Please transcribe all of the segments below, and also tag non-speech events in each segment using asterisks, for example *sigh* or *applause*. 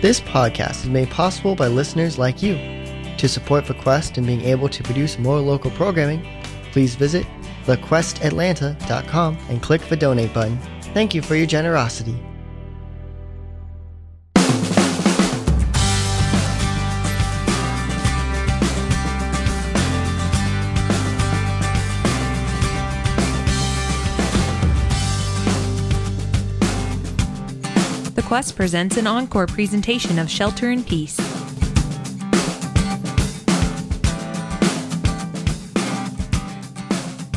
This podcast is made possible by listeners like you. To support the Quest and being able to produce more local programming, please visit thequestatlanta.com and click the donate button. Thank you for your generosity. The Quest presents an encore presentation of Shelter in Peace.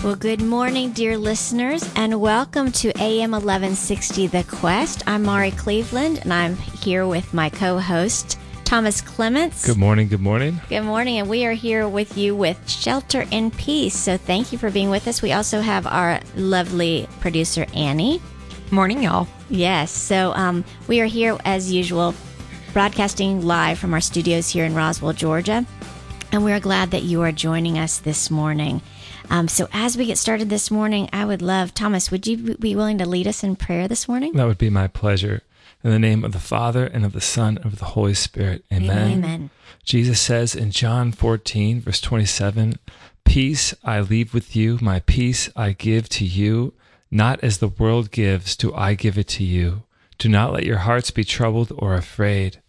Well, good morning, dear listeners, and welcome to AM 1160 The Quest. I'm Mari Cleveland, and I'm here with my co host, Thomas Clements. Good morning. Good morning. Good morning, and we are here with you with Shelter in Peace. So thank you for being with us. We also have our lovely producer, Annie. Morning, y'all. Yes, so um, we are here as usual, broadcasting live from our studios here in Roswell, Georgia. And we are glad that you are joining us this morning. Um, so, as we get started this morning, I would love, Thomas, would you be willing to lead us in prayer this morning? That would be my pleasure. In the name of the Father, and of the Son, and of the Holy Spirit. Amen. Amen. Jesus says in John 14, verse 27, Peace I leave with you, my peace I give to you. Not as the world gives, do I give it to you. Do not let your hearts be troubled or afraid.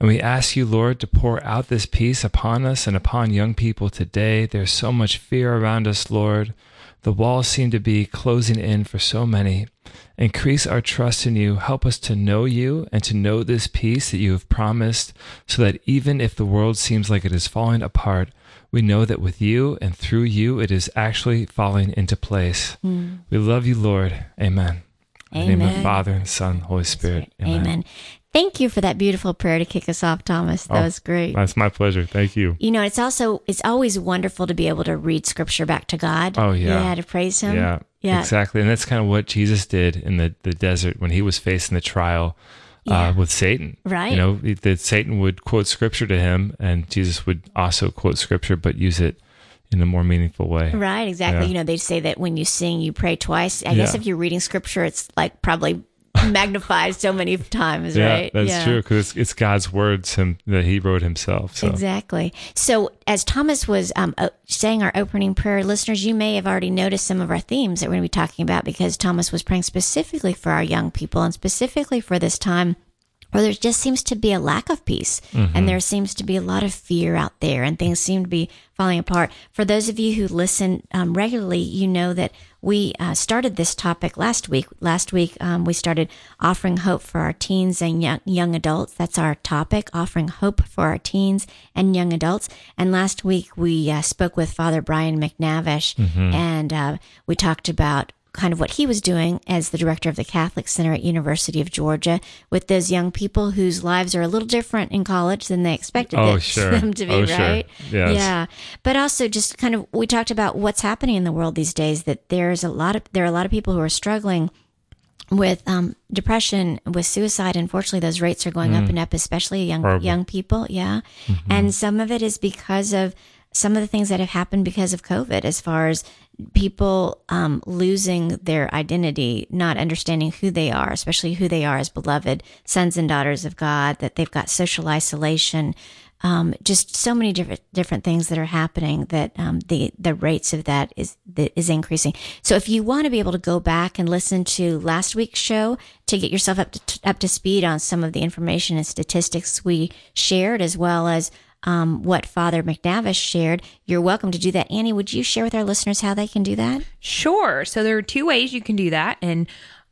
And we ask you, Lord, to pour out this peace upon us and upon young people today. There's so much fear around us, Lord. The walls seem to be closing in for so many. Increase our trust in you. Help us to know you and to know this peace that you have promised, so that even if the world seems like it is falling apart, we know that with you and through you, it is actually falling into place. Mm. We love you, Lord. Amen. In the name of the Amen. Father and Son, Holy Spirit. Amen. Thank you for that beautiful prayer to kick us off, Thomas. That Oh, was great. That's my pleasure. Thank you. You know, it's also it's always wonderful to be able to read scripture back to God. Oh, yeah. Yeah, to praise him. Yeah, Yeah. exactly. And that's kind of what Jesus did in the, the desert when he was facing the trial Yeah. uh, with Satan. Right. You know, that Satan would quote scripture to him, and Jesus would also quote scripture, but use it in a more meaningful way. Right, exactly. Yeah. You know, they say that when you sing, you pray twice. I guess if you're reading scripture, it's like probably *laughs* magnified so many times, Yeah, right? that's true because it's, it's God's words him that He wrote Himself. So Exactly. So, as Thomas was um, saying our opening prayer, listeners, you may have already noticed some of our themes that we're going to be talking about because Thomas was praying specifically for our young people and specifically for this time where there just seems to be a lack of peace and there seems to be a lot of fear out there and things seem to be falling apart. For those of you who listen um, regularly, you know that we uh, started this topic last week. Last week, um, we started offering hope for our teens and young, young adults. That's our topic, offering hope for our teens and young adults. And last week, we uh, spoke with Father Brian McNavish and uh, we talked about kind of what he was doing as the director of the Catholic Center at University of Georgia with those young people whose lives are a little different in college than they expected Oh, *laughs* sure. them to be, Oh, sure. right? Yes. Yeah. But also just kind of we talked about what's happening in the world these days that there's a lot of there are a lot of people who are struggling with um, depression, with suicide. Unfortunately, those rates are going up and up, especially young Horrible. young people. Yeah, and some of it is because of some of the things that have happened because of COVID, as far as people um, losing their identity, not understanding who they are, especially who they are as beloved sons and daughters of God. That they've got social isolation. Um, just so many different different things that are happening that um, the the rates of that is that is increasing. So if you want to be able to go back and listen to last week's show to get yourself up to up to speed on some of the information and statistics we shared, as well as um, what Father McNavish shared, you're welcome to do that. Annie, would you share with our listeners how they can do that? Sure. So there are two ways you can do that. And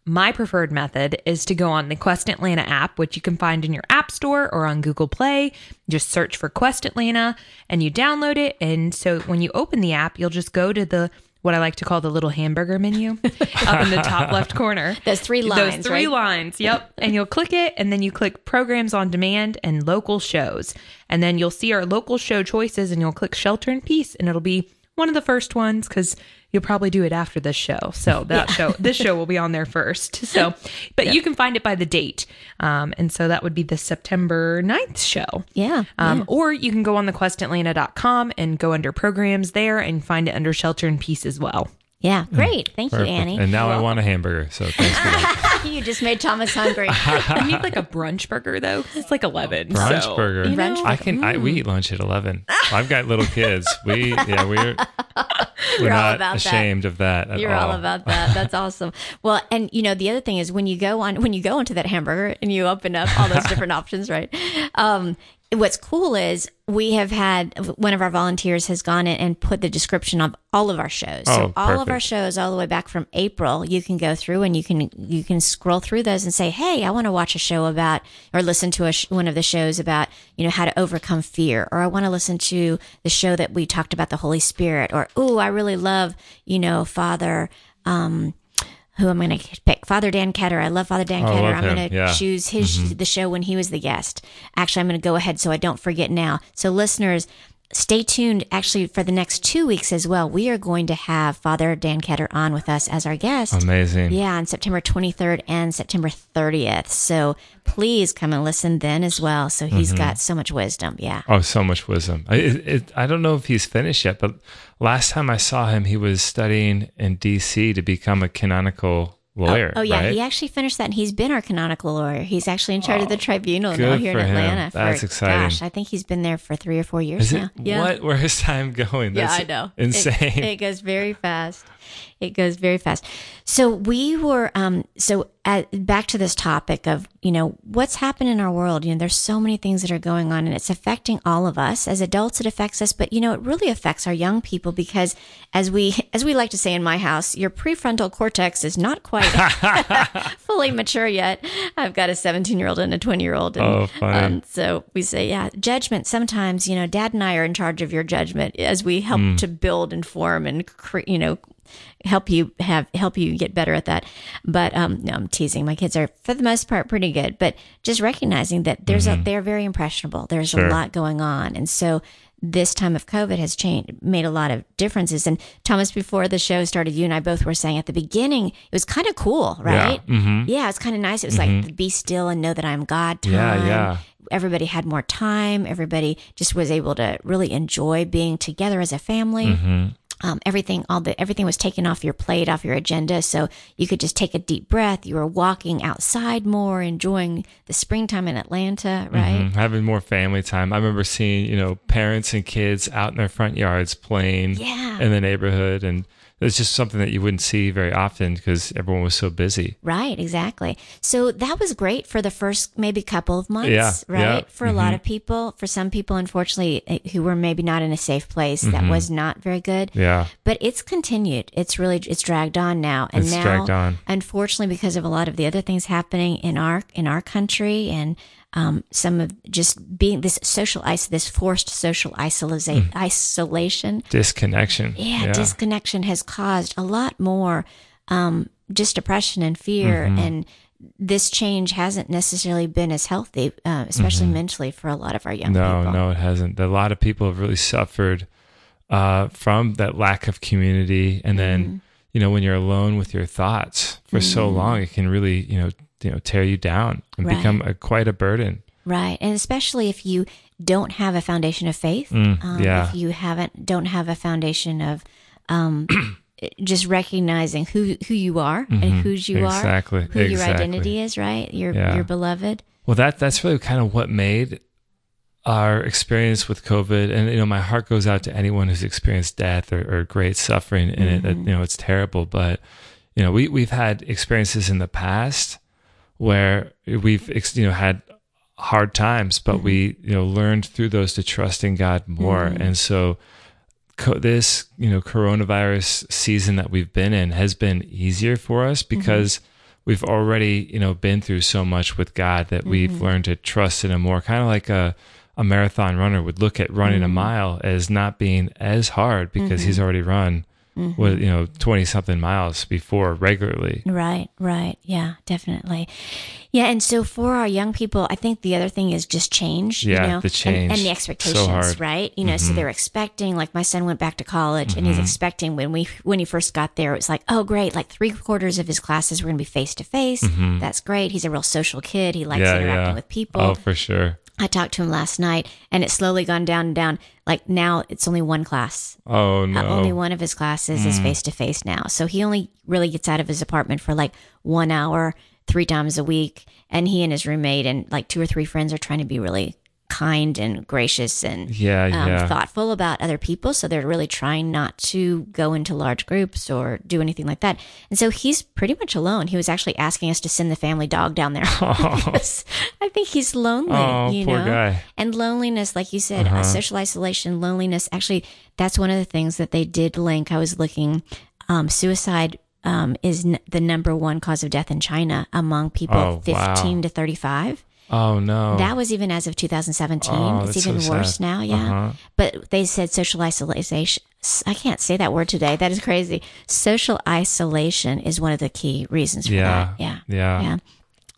my preferred method is to go on the Quest Atlanta app, which you can find in your App Store or on Google Play. Just search for Quest Atlanta and you download it. And so when you open the app, you'll just go to the what I like to call the little hamburger menu *laughs* up in the top left corner. *laughs* Those three lines, Those three right? lines. Yep. And you'll click it and then you click programs on demand and local shows. And then you'll see our local show choices and you'll click shelter in peace and it'll be one of the first ones because you'll probably do it after this show. So *laughs* that show, this show will be on there first. *laughs* So, but you can find it by the date. Um, and so that would be the September 9th show. Yeah. Um, yeah. Or you can go on the questatlanta.com and go under programs there and find it under shelter and peace as well. Yeah, great. Thank Perfect. you, Annie. And now I want a hamburger. So thanks for that. *laughs* you just made Thomas hungry. I need like a brunch burger though. It's like eleven. Brunch so, burger. you know, Brunch I can. I, we eat lunch at eleven. I've got little kids. We yeah we're we're You're all not about that. of that. At You're all about that. That's *laughs* awesome. Well, and you know the other thing is when you go on when you go into that hamburger and you open up all those *laughs* different options, right? Um, what's cool is we have had one of our volunteers has gone in and put the description of all of our shows. Oh, so all of our shows, all the way back from April, you can go through and you can you can scroll through those and say, "Hey, I want to watch a show about or listen to a sh- one of the shows about you know how to overcome fear," or I want to listen to the show that we talked about the Holy Spirit, or "Ooh, I really love you know Father." Um, who I'm going to pick? Father Dan Ketter. I love Father Dan Oh, Ketter. I'm going to Yeah. Mm-hmm. choose his the show when he was the guest. Actually, I'm going to go ahead so I don't forget now. So, listeners, stay tuned. Actually, for the next two weeks as well, we are going to have Father Dan Ketter on with us as our guest. Amazing. Yeah, on September 23rd and September 30th. So please come and listen then as well. So he's Mm-hmm. got so much wisdom. Yeah. Oh, so much wisdom. I, it, it, I don't know if he's finished yet, but last time I saw him, he was studying in D.C. to become a canonical lawyer. Oh, oh yeah, right? he actually finished that, and he's been our canonical lawyer. He's actually in charge of the oh, tribunal now good here in for him. Atlanta. That's for, exciting. Gosh, I think he's been there for three or four years Is now. it what? Where is *laughs* time going? Yeah, I know. It- Insane. It, goes very fast. It goes very fast. So we were um so at, back to this topic of you know what's happened in our world. You know, there's so many things that are going on, and it's affecting all of us as adults. It affects us, but you know, it really affects our young people because as we *laughs* as we like to say in my house, your prefrontal cortex is not quite *laughs* fully mature yet. I've got a 17 year old and a 20 year old. And, Oh, um, so we say, yeah, judgment. Sometimes, you know, dad and I are in charge of your judgment as we help Hmm. to build and form and, cre- you know, help you have, help you get better at that. But, um, no, I'm teasing. My kids are, for the most part, pretty good. But just recognizing that there's a, they're very impressionable. There's Mm-hmm. Sure. a lot going on. And so, this time of COVID has changed, made a lot of differences. And Thomas, before the show started, you and I both were saying at the beginning, it was kind of cool, right? Yeah, it's kind of nice. It was like be still and know that I'm God time. Yeah, yeah. Everybody had more time. Everybody just was able to really enjoy being together as a family. Mm-hmm. Um, everything, all the everything was taken off your plate, off your agenda, so you could just take a deep breath. You were walking outside more, enjoying the springtime in Atlanta, right? Mhm. Having more family time. I remember seeing, you know, parents and kids out in their front yards playing Yeah. in the neighborhood. And it's just something that you wouldn't see very often because everyone was so busy. Right, exactly. So that was great for the first maybe couple of months, Yeah, right? yeah. Mm-hmm. For a lot of people, for some people, unfortunately, eh, who were maybe not in a safe place, Mm-hmm. that was not very good. Yeah. But it's continued. It's really it's dragged on now, and It's now, dragged on. unfortunately, because of a lot of the other things happening in our in our country and. Um, some of just being this social ice, this forced social isolation, isolation, Disconnection. yeah, disconnection has caused a lot more um, just depression and fear Mm-hmm. and this change hasn't necessarily been as healthy uh, especially mentally for a lot of our young Mm-hmm. No, people no, it hasn't. A lot of people have really suffered uh, from that lack of community, and then Mm-hmm. you know when you're alone with your thoughts for so long, it can really you know you know tear you down and Right. become a, quite a burden. right and especially if you don't have a foundation of faith Mm, um, yeah. if you haven't don't have a foundation of um, *clears throat* just recognizing who who you are and whose you Mm-hmm. Exactly, are who your identity is right your Yeah. your beloved Well, that that's really kind of what made our experience with COVID, and you know, my heart goes out to anyone who's experienced death or, or great suffering in it. You know, it's terrible, but you know, we we've had experiences in the past where we've ex- you know had hard times, but we mm-hmm. you know learned through those to trust in God more, mm-hmm. and so. Co- this you know coronavirus season that we've been in has been easier for us mm-hmm. because we've already you know been through so much with God that we've learned to trust in Him more. Kind of like a a marathon runner would look at running a mile as not being as hard because he's already run what you know twenty something miles before regularly. Right, right. Yeah, definitely. Yeah, and so for our young people, I think the other thing is just change. Yeah, you know, the and- change. and, the So expectations. Mm-hmm. right? You know, so they're expecting. Like my son went back to college, and he's expecting when we when he first got there, it was like, oh, great! Like three quarters of his classes were going to be face to face. That's great. He's a real social kid. He likes Mm-hmm. Yeah, interacting yeah. with people. Oh, for sure. I talked to him last night, and it's slowly gone down and down. Like now, it's only one class. Oh no. Uh, only one of his classes is face to face now. So he only really gets out of his apartment for like one hour, three times a week. And he and his roommate and like two or three friends are trying to be really kind and gracious and Yeah, um, yeah. thoughtful about other people. So they're really trying not to go into large groups or do anything like that. And so he's pretty much alone. He was actually asking us to send the family dog down there. *laughs* *laughs* because I think he's lonely, Oh, you poor know? guy. And loneliness, like you said, uh, social isolation, loneliness. Actually, that's one of the things that they did link. I was looking, um, suicide um, is n- the number one cause of death in China among people Oh, 15 wow. to 35. Oh no. That was even as of 2017. Oh, it's even so worse sad. now, yeah. Uh-huh. But they said social isolation. I can't say that word today. That is crazy. Social isolation is one of the key reasons for Yeah. that. Yeah. Yeah. Yeah.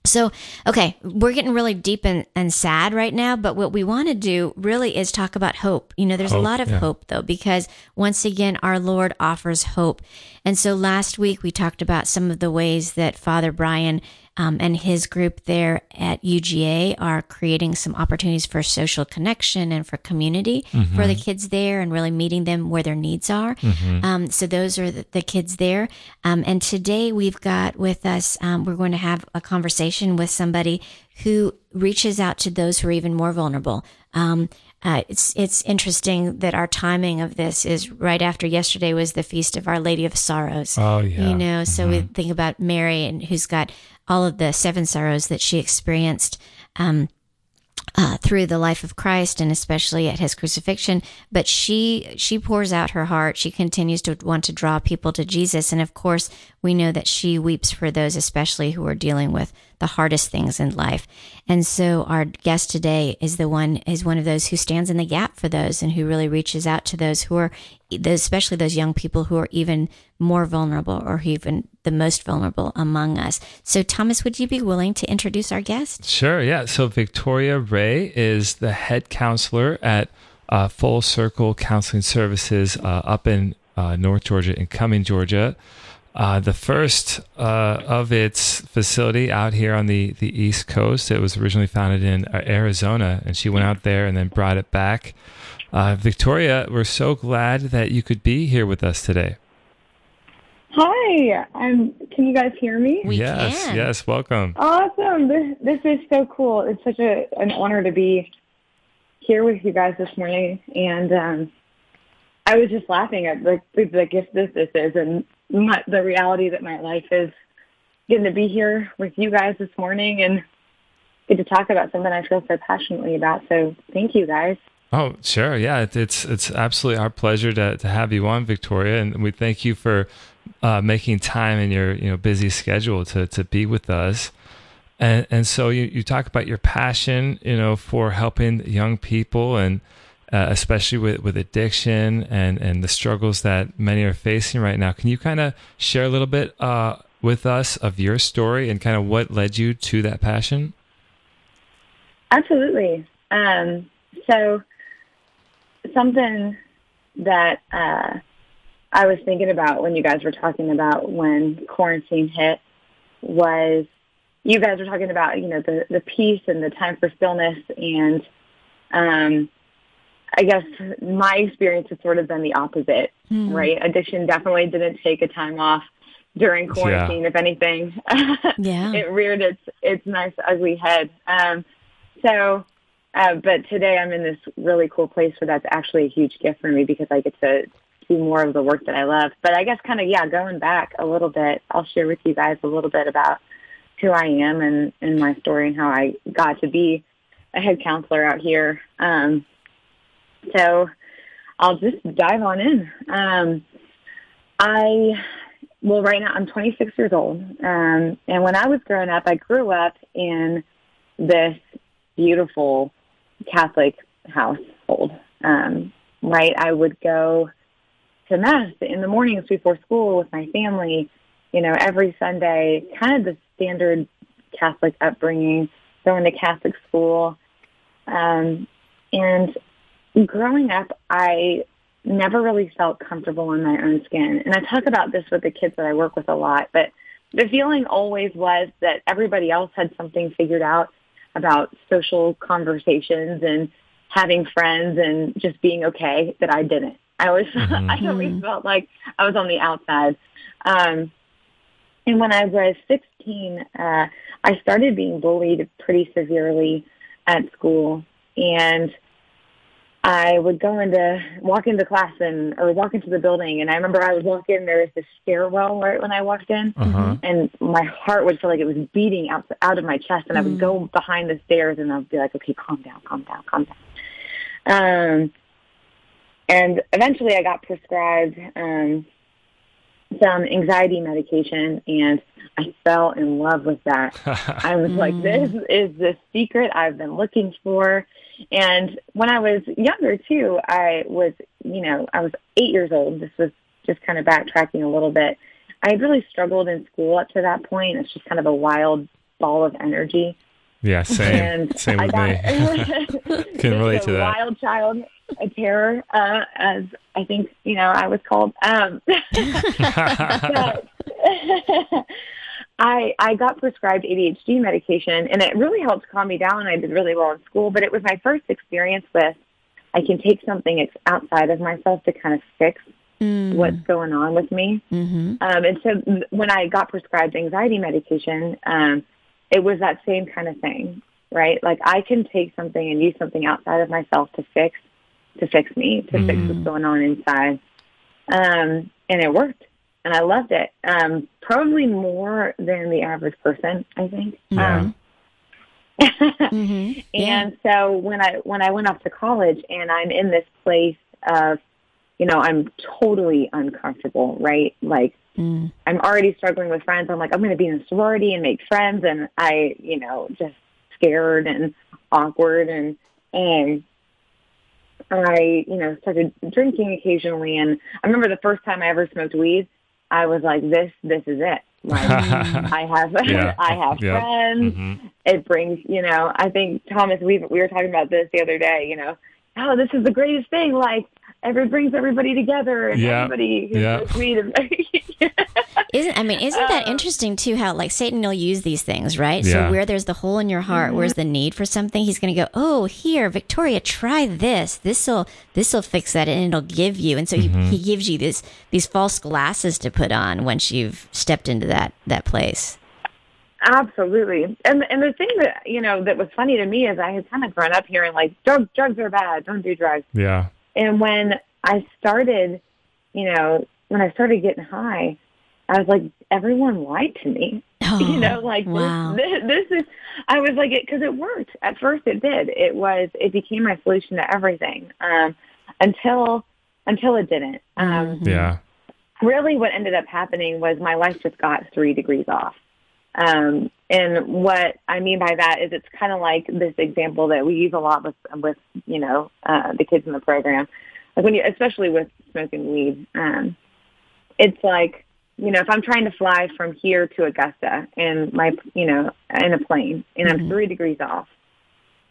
So, okay, we're getting really deep and, and sad right now, but what we want to do really is talk about hope. You know, there's a lot of yeah. hope though, because once again, our Lord offers hope. And so last week we talked about some of the ways that Father Brian um, and his group there at UGA are creating some opportunities for social connection and for community for the kids there and really meeting them where their needs are. Um, so those are the, the kids there. Um, and today we've got with us, um, we're going to have a conversation with somebody who reaches out to those who are even more vulnerable. Um, uh, it's it's interesting that our timing of this is right after yesterday was the feast of Our Lady of Sorrows. Oh, yeah. you know. So we think about Mary and who's got all of the seven sorrows that she experienced. Um, uh, through the life of Christ and especially at his crucifixion. But she she pours out her heart. She continues to want to draw people to Jesus, and of course, we know that she weeps for those, especially who are dealing with the hardest things in life. And so, our guest today is the one is one of those who stands in the gap for those and who really reaches out to those who are, especially those young people who are even more vulnerable or even the most vulnerable among us. So, Thomas, would you be willing to introduce our guest? Sure, yeah. So Victoria Ray is the head counselor at uh, Full Circle Counseling Services uh, up in uh, North Georgia, in Cumming, Georgia. Uh, the first uh, of its facility out here on the, the East Coast. It was originally founded in uh, Arizona, and she went out there and then brought it back. Uh, Victoria, we're so glad that you could be here with us today. Hi, I'm. Can you guys hear me? We yes, can. yes, welcome. Awesome. This this is so cool. It's such a an honor to be here with you guys this morning. And um, I was just laughing at the the, the gift that this is, and my, the reality that my life is getting to be here with you guys this morning and get to talk about something I feel so passionately about. So thank you guys. Oh, sure. Yeah, it, it's it's absolutely our pleasure to, to have you on, Victoria, and we thank you for uh, making time in your you know busy schedule to to be with us. And and so you, you talk about your passion, you know, for helping young people and uh, especially with, with addiction and, and the struggles that many are facing right now. Can you kind of share a little bit uh, with us of your story and kind of what led you to that passion? Absolutely. Um, so something that uh, I was thinking about when you guys were talking about when quarantine hit was you guys were talking about you know the the peace and the time for stillness and um, I guess my experience has sort of been the opposite, right? Addiction definitely didn't take a time off during quarantine. If anything, *laughs* Yeah. it reared its its nice ugly head. Um, so, uh, but today I'm in this really cool place where that's actually a huge gift for me because I get to do more of the work that I love. But I guess kind of yeah, going back a little bit, I'll share with you guys a little bit about who I am and, and my story and how I got to be a head counselor out here. Um, so I'll just dive on in. Um, I well, right now I'm 26 years old, um, and when I was growing up, I grew up in this beautiful Catholic household. Um, right, I would go to mass in the mornings before school with my family. You know, every Sunday, kind of the standard Catholic upbringing. Going to Catholic school, um, and growing up, I never really felt comfortable in my own skin. And I talk about this with the kids that I work with a lot, but the feeling always was that everybody else had something figured out. about social conversations and having friends and just being okay that I didn't. I always Mhm. *laughs* I always felt like I was on the outside. Um, and when I was 16, uh, I started being bullied pretty severely at school, and I would go into walk into class and or walk into the building, and I remember I would walk in. There was this stairwell right when I walked in, Uh-huh. and my heart would feel like it was beating out out of my chest, and I would go behind the stairs, and I'd be like, "Okay, calm down, calm down, calm down." Um, and eventually, I got prescribed um, some anxiety medication, and I fell in love with that. *laughs* I was like, this is the secret I've been looking for. And when I was younger too, I was, you know, I was eight years old. This was just kind of backtracking a little bit. I had really struggled in school up to that point. It's just kind of a wild ball of energy. yeah, same. And *laughs* Same with got, me. *laughs* *laughs* Can relate to that. Wild child, a terror, uh, as I think, you know, I was called. Um, but I I got prescribed ADHD medication, and it really helped calm me down. I did really well in school, but it was my first experience with I can take something outside of myself to kind of fix Mm. what's going on with me. Mm-hmm. Um, and so when I got prescribed anxiety medication, um, it was that same kind of thing, right? Like I can take something and use something outside of myself to fix, to fix me, to fix what's going on inside. Um, and it worked, and I loved it. Um, probably more than the average person, I think. Yeah. Um, *laughs* Mm-hmm. *laughs* and so when I when I went off to college and I'm in this place of, you know, I'm totally uncomfortable, right? Like Mm. I'm already struggling with friends. I'm like, I'm going to be in a sorority and make friends, and I, you know, just scared and awkward, and and I, you know, started drinking occasionally. And I remember the first time I ever smoked weed, I was like, this, this is it. Like, *laughs* I have, *laughs* Yeah. I have Yeah. friends. Mhm. It brings, you know, I think Thomas, we we were talking about this the other day. You know, oh, this is the greatest thing. Like, every brings everybody together, and Yeah. everybody Yeah. And, *laughs* Isn't I mean, isn't that Uh, interesting too? How like Satan will use these things, right? Yeah. So where there's the hole in your heart, where's the need for something, he's going to go, "Oh, here, Victoria, try this. This'll this'll fix that, and it'll give you." And so he, he gives you this these false glasses to put on once you've stepped into that that place. Absolutely. And and the thing that you know that was funny to me is I had kind of grown up hearing like drugs drugs are bad, don't do drugs. Yeah. And when I started, you know, when I started getting high, I was like, everyone lied to me. *laughs* Oh, you know, like wow. this, *laughs* this, this is. I was like, it because it worked at first. It did. It was. It became my solution to everything. Um, until until it didn't. Um, Yeah. really what ended up happening was my life just got three degrees off. Um, and what I mean by that is it's kind of like this example that we use a lot with, with you know, uh, the kids in the program. Like when you, especially with smoking weed, um, it's like, you know, if I'm trying to fly from here to Augusta and my, you know, in a plane and I'm three degrees off,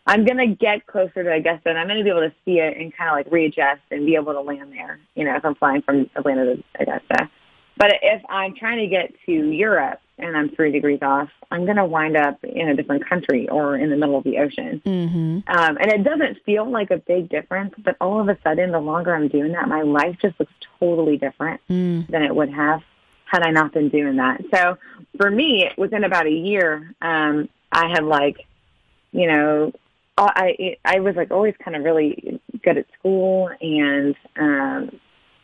I'm going to get closer to Augusta and I'm going to be able to see it and kind of like readjust and be able to land there, you know, if I'm flying from Atlanta to Augusta. But if I'm trying to get to Europe and I'm three degrees off, I'm going to wind up in a different country or in the middle of the ocean. Mm-hmm. Um, and it doesn't feel like a big difference, but all of a sudden, the longer I'm doing that, my life just looks totally different Mm. than it would have had I not been doing that. So for me, within about a year, um, I had like, you know, I I was like always kind of really good at school and um,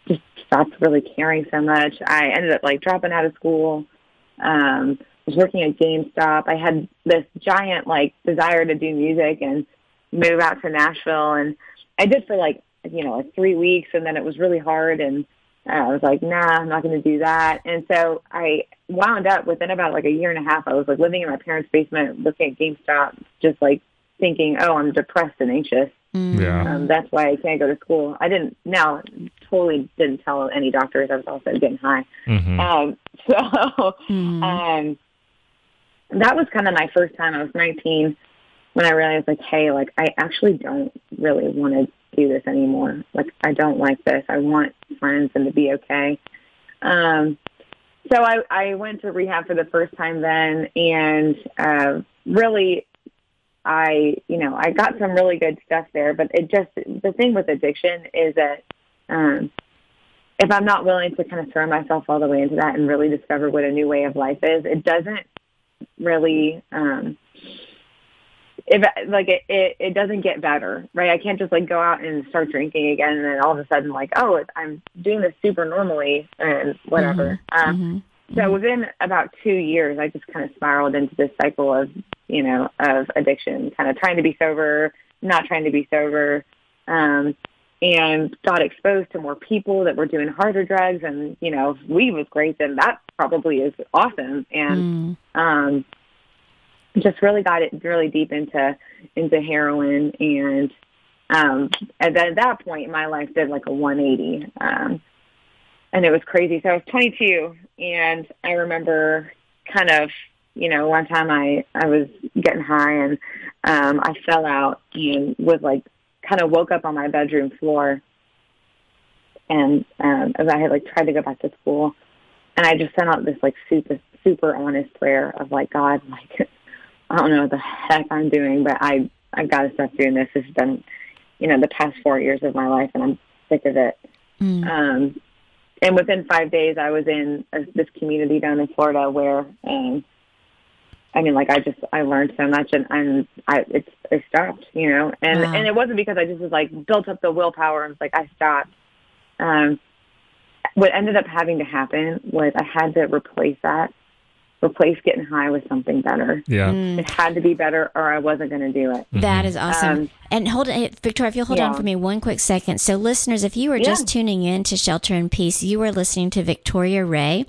just stopped really caring so much. I ended up like dropping out of school. Um, was working at GameStop. I had this giant like desire to do music and move out to Nashville, and I did for like you know like three weeks, and then it was really hard, and I was like, nah, I'm not going to do that. And so I wound up within about like a year and a half. I was like living in my parents' basement, looking at GameStop, just like thinking, oh, I'm depressed and anxious. Yeah. Um, that's why I can't go to school. I didn't. Now, totally didn't tell any doctors. I was also getting high. Mhm. Um, *laughs* so Mhm. um, that was kind of my first time. I was 19 when I realized, like, hey, like I actually don't really want to do this anymore. Like, I don't like this. I want friends and to be okay. Um, so I, I went to rehab for the first time then, and uh, really I, you know, I got some really good stuff there, but it just the thing with addiction is that um, if I'm not willing to kind of throw myself all the way into that and really discover what a new way of life is, it doesn't really. Um, if like it, it, it doesn't get better, right? I can't just like go out and start drinking again, and then all of a sudden, like, oh, I'm doing this super normally and whatever. Mm-hmm. Um, Mm-hmm. so within about two years, I just kind of spiraled into this cycle of, you know, of addiction, kind of trying to be sober, not trying to be sober, um, and got exposed to more people that were doing harder drugs. And, you know, if weed was great, then that probably is awesome. And, Mm. um, just really got it really deep into, into heroin. And, um, and then at that point, my life did like a 180. Um, and it was crazy. So I was 22, and I remember kind of, you know, one time I I was getting high and um, I fell out and was like, kind of woke up on my bedroom floor, and um, as I had like tried to go back to school, and I just sent out this like super super honest prayer of like God, like I don't know what the heck I'm doing, but I I've got to stop doing this. This has been, you know, the past four years of my life, and I'm sick of it. Mm. Um, and within five days, I was in a, this community down in Florida where, um, I mean, like I just I learned so much, and and I it's I stopped, you know, and Wow. and it wasn't because I just was like built up the willpower and was like I stopped. Um, what ended up having to happen was I had to replace that, replace getting high with something better. Yeah. Mm. It had to be better, or I wasn't going to do it. That is awesome. Um, and hold on, Victoria, if you'll hold on for me one quick second. So, listeners, if you were just tuning in to Shelter in Peace, you are listening to Victoria Ray.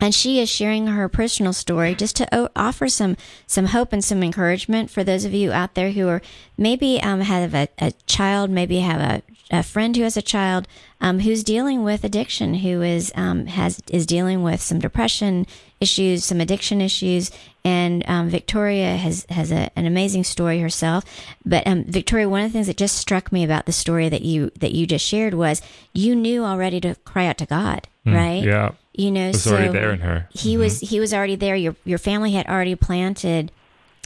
And she is sharing her personal story just to o- offer some some hope and some encouragement for those of you out there who are maybe um, have a, a child, maybe have a, a friend who has a child um, who's dealing with addiction, who is um, has is dealing with some depression issues, some addiction issues, and um, Victoria has has a, an amazing story herself. But um, Victoria, one of the things that just struck me about the story that you that you just shared was you knew already to cry out to God, right? Mm, Yeah. You know, was so already there in her. he was he was already there. Your your family had already planted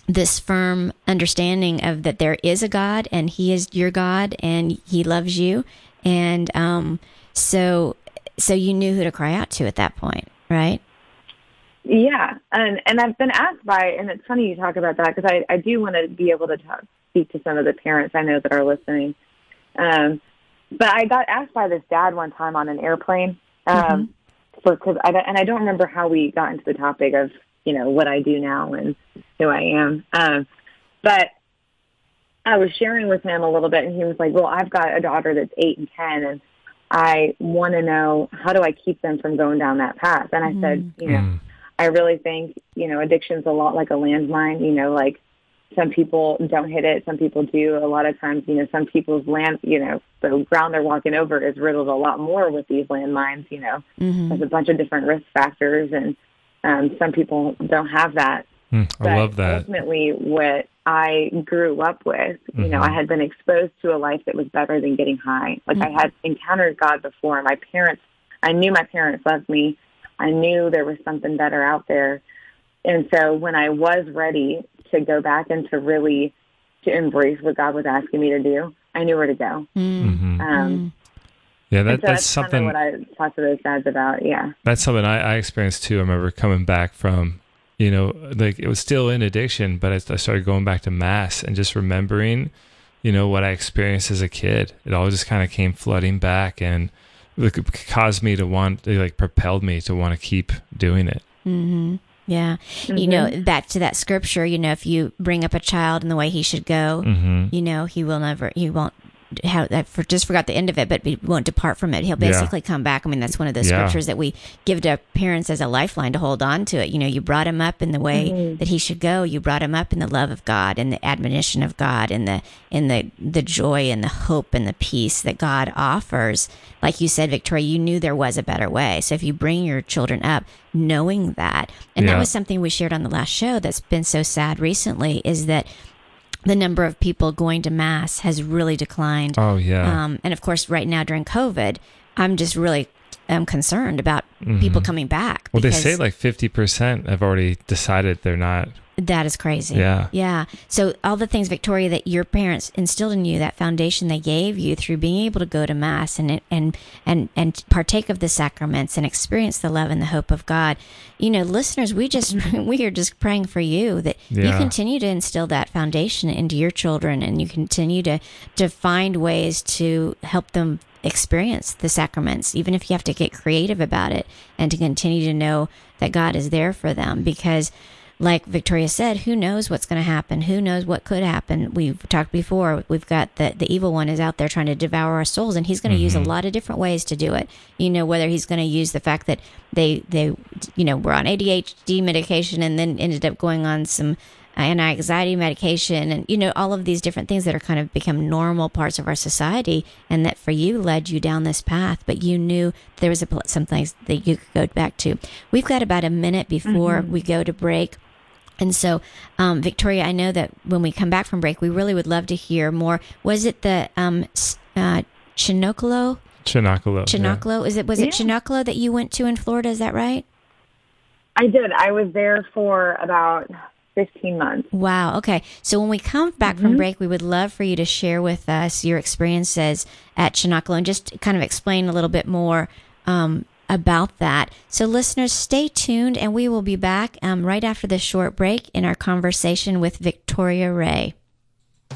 this firm understanding of that there is a God and He is your God and He loves you, and um, so so you knew who to cry out to at that point, right? Yeah, and and I've been asked by, and it's funny you talk about that because I I do want to be able to talk, speak to some of the parents I know that are listening. Um, but I got asked by this dad one time on an airplane, um, for because I and I don't remember how we got into the topic of you know what I do now and who I am. Um, but I was sharing with him a little bit, and he was like, "Well, I've got a daughter that's eight and ten, and I want to know how do I keep them from going down that path." And I said, "You know." Mm. I really think, you know, addiction's a lot like a landmine, you know, like some people don't hit it, some people do. A lot of times, you know, some people's land, you know, the ground they're walking over is riddled a lot more with these landmines, you know. Mm-hmm. There's a bunch of different risk factors and um, some people don't have that. Mm, I But love that. Ultimately, what I grew up with, you know, Mhm. I had been exposed to a life that was better than getting high. Like I had encountered God before. My parents, I knew my parents loved me. I knew there was something better out there. And so when I was ready to go back and to really to embrace what God was asking me to do, I knew where to go. Mm-hmm. hmm Um, Yeah, that, so that's that's something. what I talked to those guys about. Yeah. that's something I, I experienced too. I remember coming back from, you know, like it was still in addiction, but I, I started going back to mass and just remembering, you know, what I experienced as a kid. It all just kind of came flooding back and it caused me to want, it like propelled me to want to keep doing it. Mm-hmm. Yeah. You Mm-hmm. know, back to that scripture, you know, if you bring up a child in the way he should go, hmm you know, he will never, he won't. How I for, just forgot the end of it, but he won't depart from it. He'll Yeah. basically come back. I mean, that's one of those Yeah. scriptures that we give to parents as a lifeline to hold on to it. You know, you brought him up in the way Mm-hmm. that he should go. You brought him up in the love of God and the admonition of God and the in the the joy and the hope and the peace that God offers. Like you said, Victoria, you knew there was a better way. So if you bring your children up knowing that, and that was something we shared on the last show that's been so sad recently, is that the number of people going to mass has really declined. Oh, yeah. Um, and of course, right now during COVID, I'm just really am concerned about Mhm. people coming back. well, they say like 50% have already decided they're not That is crazy. Yeah. Yeah. So all the things, Victoria, that your parents instilled in you, that foundation they gave you through being able to go to mass and and and and partake of the sacraments and experience the love and the hope of God. You know, listeners, we just *laughs* we are just praying for you that you continue to instill that foundation into your children and you continue to to find ways to help them experience the sacraments, even if you have to get creative about it and to continue to know that God is there for them because like Victoria said, who knows what's going to happen? Who knows what could happen? We've talked before. We've got the the evil one is out there trying to devour our souls, and he's going to use a mm-hmm. lot of different ways to do it. You know, whether he's going to use the fact that they they you know were on ADHD medication and then ended up going on some anti-anxiety medication and you know all of these different things that are kind of become normal parts of our society and that for you led you down this path but you knew there was a pl- some things that you could go back to we've got about a minute before mm-hmm. we go to break and so, um, Victoria, I know that when we come back from break, we really would love to hear more. Was it the um, s- uh, Cenacolo? Cenacolo. yeah. Is it was it Cenacolo that you went to in Florida? Is that right? I did. I was there for about 15 months. Wow. Okay. So when we come back from break, we would love for you to share with us your experiences at Cenacolo and just kind of explain a little bit more um, about that. So listeners, stay tuned, and we will be back um, right after this short break in our conversation with Victoria Ray.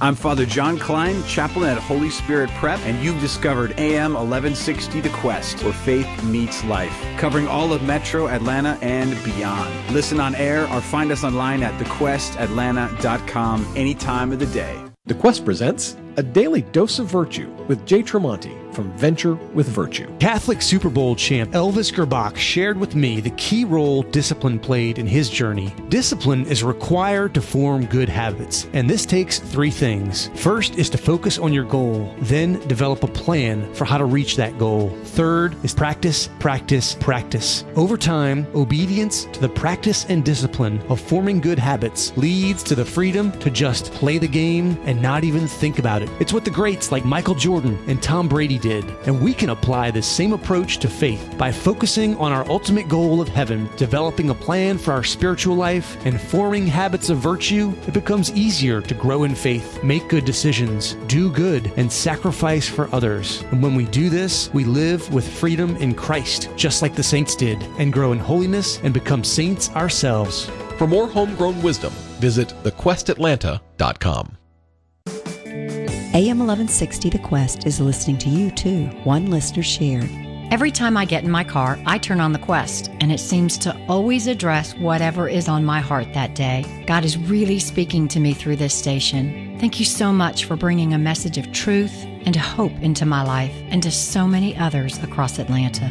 I'm Father John Klein, chaplain at Holy Spirit Prep, and you've discovered AM 1160 The Quest, where faith meets life, covering all of Metro Atlanta and beyond. Listen on air or find us online at thequestatlanta.com any time of the day. The Quest presents A Daily Dose of Virtue with Jay Tremonti from Venture with Virtue. Catholic Super Bowl champ Elvis Grbac shared with me the key role discipline played in his journey. Discipline is required to form good habits, and this takes three things. First is to focus on your goal, then develop a plan for how to reach that goal. Third is practice, practice, practice. Over time, obedience to the practice and discipline of forming good habits leads to the freedom to just play the game and not even think about it. It's what the greats like Michael Jordan and Tom Brady did, and we can apply this same approach to faith by focusing on our ultimate goal of heaven, developing a plan for our spiritual life, and forming habits of virtue. It becomes easier to grow in faith, make good decisions, do good, and sacrifice for others. And when we do this, we live with freedom in Christ, just like the saints did, and grow in holiness and become saints ourselves. For more homegrown wisdom, visit thequestatlanta.com. AM 1160 The Quest is listening to you too. One listener shared. Every time I get in my car, I turn on the Quest, and it seems to always address whatever is on my heart that day. God is really speaking to me through this station. Thank you so much for bringing a message of truth and hope into my life and to so many others across Atlanta.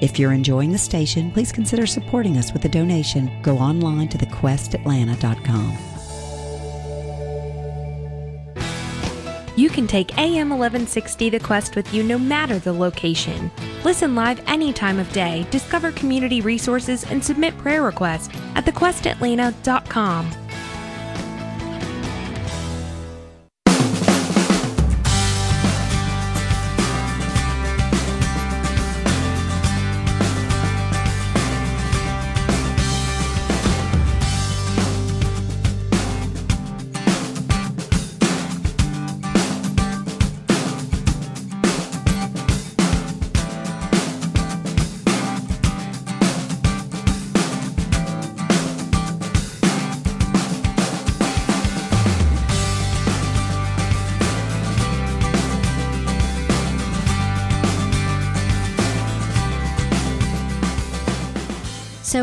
If you're enjoying the station, please consider supporting us with a donation. Go online to thequestatlanta.com. can take AM 1160 The Quest with you no matter the location. Listen live any time of day, discover community resources, and submit prayer requests at thequestatlanta.com.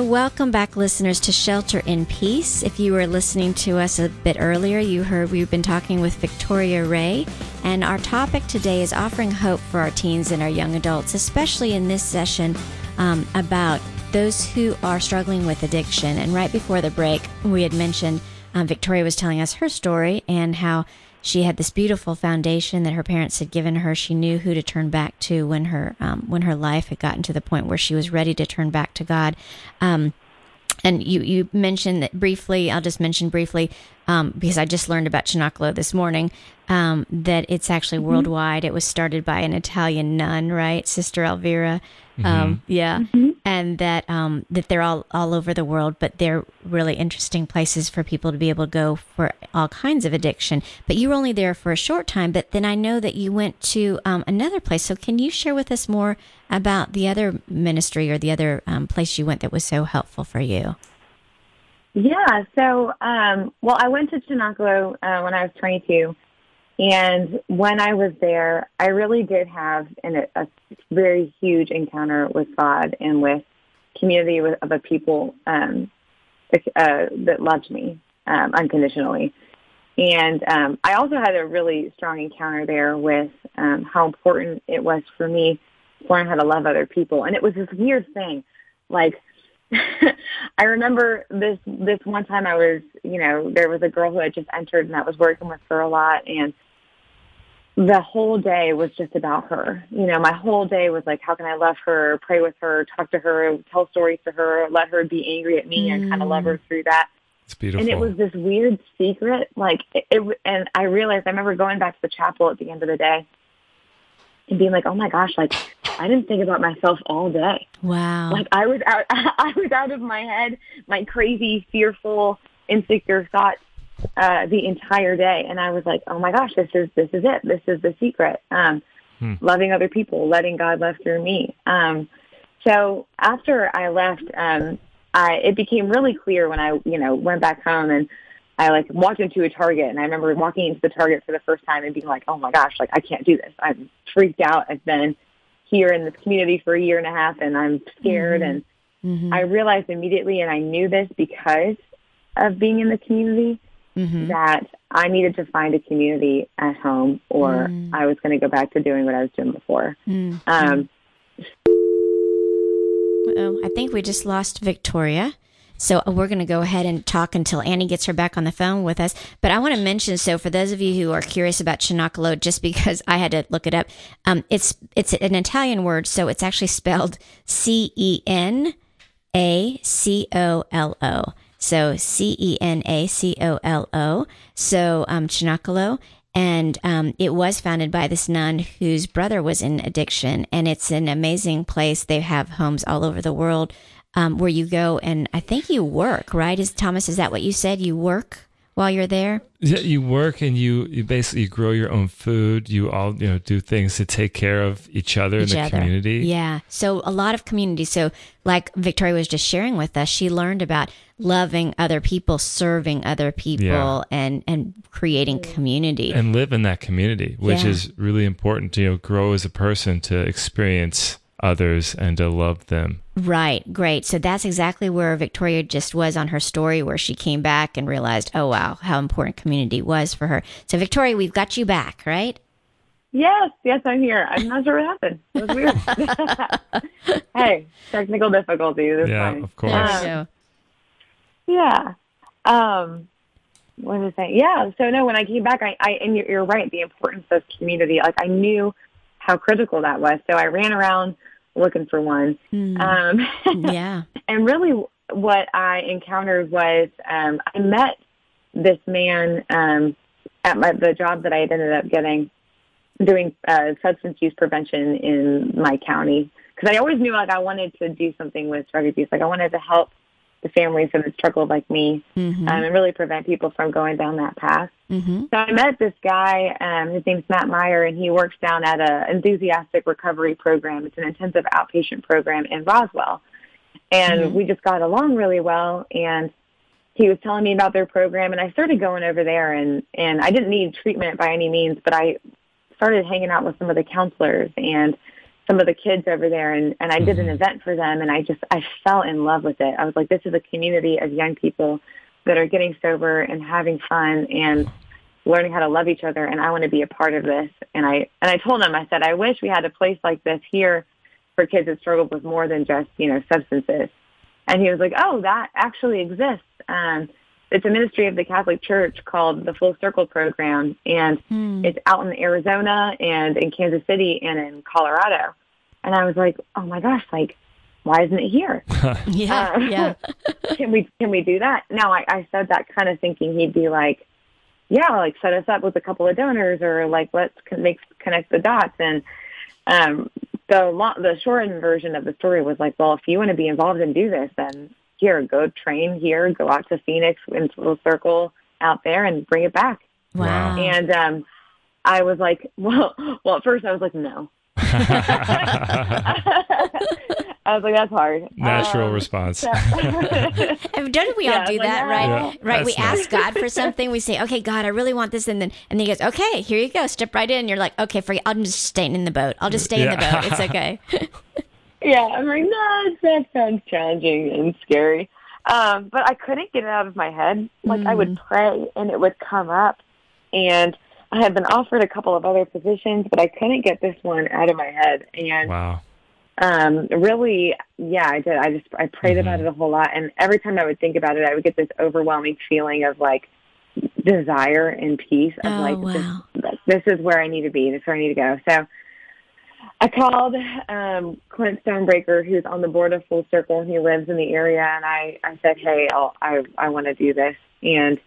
welcome back, listeners, to Shelter in Peace. If you were listening to us a bit earlier, you heard we've been talking with Victoria Ray, and our topic today is offering hope for our teens and our young adults, especially in this session um, about those who are struggling with addiction. And right before the break, we had mentioned um, Victoria was telling us her story and how she had this beautiful foundation that her parents had given her. She knew who to turn back to when her um, when her life had gotten to the point where she was ready to turn back to God. Um, and you you mentioned that briefly. I'll just mention briefly um, because I just learned about Cenacolo this morning. Um, that it's actually Mm-hmm. worldwide. It was started by an Italian nun, right, Sister Elvira. Um, yeah, Mm-hmm. and that um, that they're all all over the world, but they're really interesting places for people to be able to go for all kinds of addiction. But you were only there for a short time, but then I know that you went to um, another place. So can you share with us more about the other ministry or the other um, place you went that was so helpful for you? Yeah. So, um, well, I went to Cenacolo uh, when I was 22, and when I was there, I really did have an, a very huge encounter with God and with community of a people um, uh, that loved me um, unconditionally. And um, I also had a really strong encounter there with um, how important it was for me to learn how to love other people. And it was this weird thing, like *laughs* I remember this this one time I was, you know, there was a girl who had just entered and I was working with her a lot and the whole day was just about her. You know, my whole day was like, how can I love her, pray with her, talk to her, tell stories to her, let her be angry at me and kind of love her mm. through that. It's beautiful. And it was this weird secret, like it, it. And I realized I remember going back to the chapel at the end of the day and being like, "Oh my gosh, like I didn't think about myself all day. Wow. Like I was out, *laughs* I was out of my head, my crazy, fearful, insecure thoughts uh, the entire day, and I was like, "Oh my gosh, this is this is it. This is the secret. Um, Hmm. Loving other people, letting God love through me." Um, so after I left, um, I it became really clear when I you know went back home and I like walked into a Target and I remember walking into the Target for the first time and being like, oh my gosh, like I can't do this. I'm freaked out. I've been here in this community for a year and a half and I'm scared and Mhm. I realized immediately and I knew this because of being in the community Mhm. that I needed to find a community at home or Mm. I was going to go back to doing what I was doing before. Mm. Um, I think we just lost Victoria. So uh, we're going to go ahead and talk until Annie gets her back on the phone with us. But I want to mention, so for those of you who are curious about Cenacolo, *laughs* just because I had to look it up, um, it's it's an Italian word, so it's actually spelled C E N A C O L O. So C E N A C O L O. So um, Cenacolo. And um, it was founded by this nun whose brother was in addiction. And it's an amazing place. They have homes all over the world um, where you go and I think you work, right? Is Thomas, is that what you said? You work while you're there? Yeah, you work and you you basically grow your own food. You all you know do things to take care of each other Each in the other. community. Yeah. So a lot of community. So like Victoria was just sharing with us, she learned about loving other people, serving other people, Yeah. and and creating community. and live in that community, which Yeah. is really important to you know grow as a person to experience others and to love them. Right, great. So that's exactly where Victoria just was on her story, where she came back and realized, oh wow, how important community was for her. So Victoria, we've got you back, right? yes, yes, I'm here. I'm not sure what happened. It was weird. *laughs* hey, technical difficulties. It's Yeah, fine. of course. There Um. Yeah. Um, what was I saying? Yeah. So no, when I came back, I, I and you're, you're right. The importance of community. Like I knew how critical that was. So I ran around looking for one. Hmm. Um, *laughs* yeah. and really, what I encountered was um, I met this man um, at my, the job that I had ended up getting doing uh, substance use prevention in my county because I always knew like I wanted to do something with drug abuse. Like I wanted to help the families that have struggled like me Mm-hmm. um, and really prevent people from going down that path. mm-hmm. So I met this guy. Um, his name's Matt Meyer, and he works down at a enthusiastic recovery program. It's an intensive outpatient program in Roswell, and Mhm. we just got along really well. And he was telling me about their program, and I started going over there. and And I didn't need treatment by any means, but I started hanging out with some of the counselors and some of the kids over there and, and I did an Mhm. event for them and I just I fell in love with it. I was like, this is a community of young people that are getting sober and having fun and learning how to love each other and I want to be a part of this. And I and I told him, I said, I wish we had a place like this here for kids that struggled with more than just, you know, substances. And he was like, Oh, that actually exists. Um it's a ministry of the Catholic Church called the Full Circle Program and Hmm. it's out in Arizona and in Kansas City and in Colorado. And I was like, oh my gosh, like, why isn't it here? *laughs* *laughs* Yeah. Uh, yeah. *laughs* can we can we do that? Now I, I said that kind of thinking he'd be like, yeah, like set us up with a couple of donors or like let's con- make connect the dots. And um, the lo- the shortened version of the story was like, well, if you want to be involved and do this, then here, go train here, go out to Phoenix into Little Circle out there and bring it back. Wow. And um, I was like, *laughs* well, well, at first I was like, no. *laughs* I was like, that's hard. Natural Um, response. so- *laughs* don't we Yeah, all do like, that, no. right? Yeah, right. We nice. ask God for something. We say, "Okay, God, I really want this," and then and then He goes, "Okay, here you go. Step right in." You're like, "Okay, forget. I'm just staying in the boat. I'll just stay in the boat. It's okay." Yeah, I'm like, no, that sounds challenging and scary. Um, but I couldn't get it out of my head. Like I would pray and it would come up, and I had been offered a couple of other positions, but I couldn't get this one out of my head. And Wow. um, really, yeah, I did. I just I prayed Mhm. about it a whole lot, and every time I would think about it, I would get this overwhelming feeling of like desire and peace of Oh, like wow. this, this is where I need to be. This is where I need to go. So I called um, Clint Stonebreaker, who's on the board of Full Circle, and he lives in the area. And I, I said, hey, I'll, I, I want to do this. And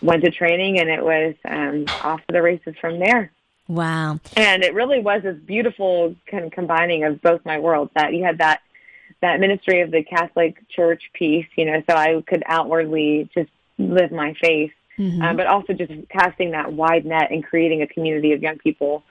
went to training, and it was um, off to the races from there. wow. And it really was this beautiful kind of combining of both my worlds. That you had that that ministry of the Catholic Church piece, you know, so I could outwardly just live my faith, Mhm. um, but also just casting that wide net and creating a community of young people